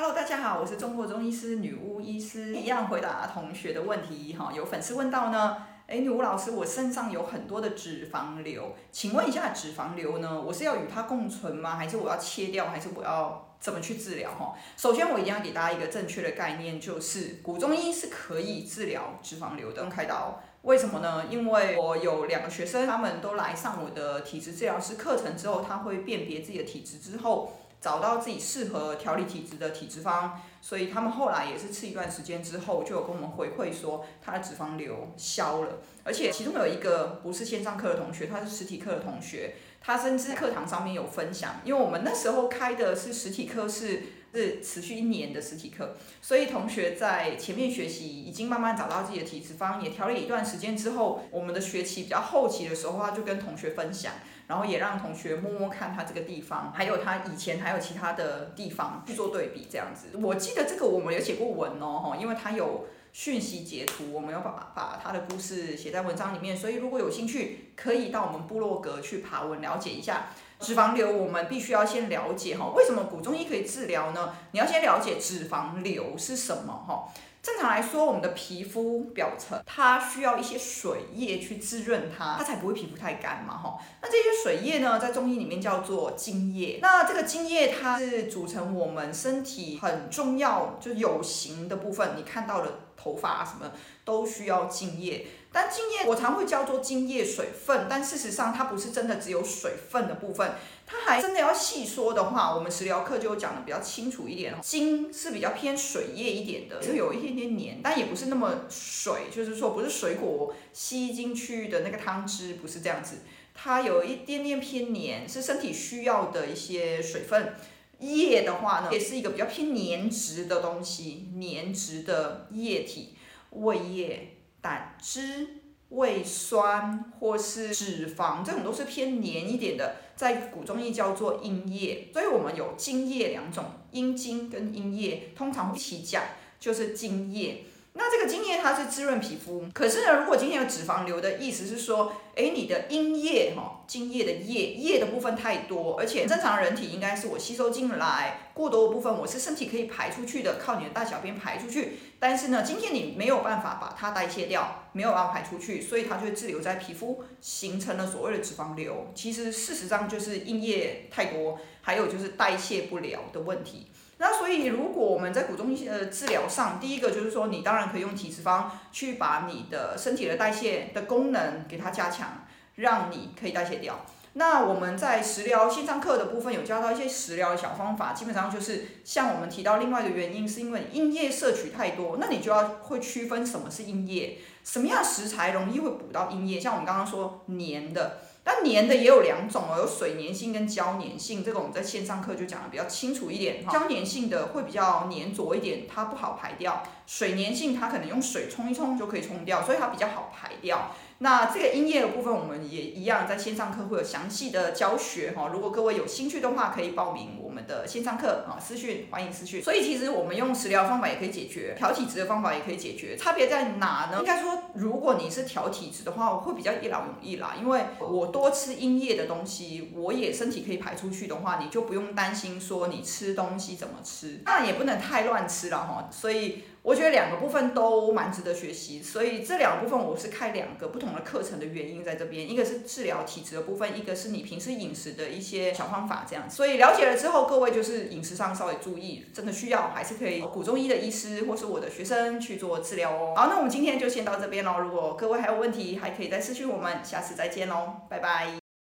Hello，大家好，我是中国中医师女巫医师，一样回答同学的问题哈。有粉丝问到呢，哎，女巫老师，我身上有很多的脂肪瘤，请问一下，脂肪瘤呢，我是要与它共存吗？还是我要切掉？还是我要怎么去治疗？哈，首先我一定要给大家一个正确的概念，就是古中医是可以治疗脂肪瘤的，用开刀。为什么呢？因为我有两个学生，他们都来上我的体质治疗师课程之后，他会辨别自己的体质之后。找到自己适合调理体质的体质方，所以他们后来也是吃一段时间之后，就有跟我们回馈说他的脂肪瘤消了，而且其中有一个不是线上课的同学，他是实体课的同学，他甚至课堂上面有分享，因为我们那时候开的是实体课是。是持续一年的实体课，所以同学在前面学习已经慢慢找到自己的体质方，也调理一段时间之后，我们的学期比较后期的时候，他就跟同学分享，然后也让同学摸摸看他这个地方，还有他以前还有其他的地方去做对比，这样子。我记得这个我们有写过文哦，因为他有讯息截图，我们要把把他的故事写在文章里面，所以如果有兴趣，可以到我们部落格去爬文了解一下。脂肪瘤，我们必须要先了解哈，为什么古中医可以治疗呢？你要先了解脂肪瘤是什么哈。正常来说，我们的皮肤表层它需要一些水液去滋润它，它才不会皮肤太干嘛哈。那这些水液呢，在中医里面叫做津液。那这个津液它是组成我们身体很重要，就有形的部分。你看到了头发啊什么都需要津液。但津液我常会叫做津液水分，但事实上它不是真的只有水分的部分，它还真的要细说的话，我们食疗课就讲的比较清楚一点哦。津是比较偏水液一点的，就有一点点黏，但也不是那么水，就是说不是水果吸进去的那个汤汁，不是这样子，它有一点点偏黏，是身体需要的一些水分。液的话呢，也是一个比较偏粘质的东西，粘质的液体，胃液。胆汁、胃酸或是脂肪，这种都是偏黏一点的，在古中医叫做阴液。所以我们有津液两种，阴津跟阴液，通常一起讲就是津液。那这个津液它是滋润皮肤，可是呢，如果今天有脂肪瘤的意思是说，诶，你的阴液哈，津液的液液的部分太多，而且正常人体应该是我吸收进来过多的部分，我是身体可以排出去的，靠你的大小便排出去。但是呢，今天你没有办法把它代谢掉，没有办法排出去，所以它就会滞留在皮肤，形成了所谓的脂肪瘤。其实事实上就是阴液太多，还有就是代谢不了的问题。那所以，如果我们在古中医呃治疗上，第一个就是说，你当然可以用体脂方去把你的身体的代谢的功能给它加强，让你可以代谢掉。那我们在食疗线上课的部分有教到一些食疗的小方法，基本上就是像我们提到另外的原因，是因为阴液摄取太多，那你就要会区分什么是阴液，什么样食材容易会补到阴液，像我们刚刚说黏的。那黏的也有两种哦，有水粘性跟胶粘性，这个我们在线上课就讲的比较清楚一点。胶粘性的会比较黏着一点，它不好排掉；水粘性它可能用水冲一冲就可以冲掉，所以它比较好排掉。那这个阴液的部分，我们也一样在线上课会有详细的教学哈。如果各位有兴趣的话，可以报名我们的线上课啊，私讯欢迎私讯。所以其实我们用食疗方法也可以解决，调体质的方法也可以解决，差别在哪呢？应该说，如果你是调体质的话，我会比较一劳永逸啦，因为我多吃阴液的东西，我也身体可以排出去的话，你就不用担心说你吃东西怎么吃，当然也不能太乱吃了哈。所以。我觉得两个部分都蛮值得学习，所以这两个部分我是开两个不同的课程的原因在这边，一个是治疗体质的部分，一个是你平时饮食的一些小方法这样。所以了解了之后，各位就是饮食上稍微注意，真的需要还是可以古中医的医师或是我的学生去做治疗哦。好，那我们今天就先到这边喽。如果各位还有问题，还可以再私讯我们，下次再见喽，拜拜。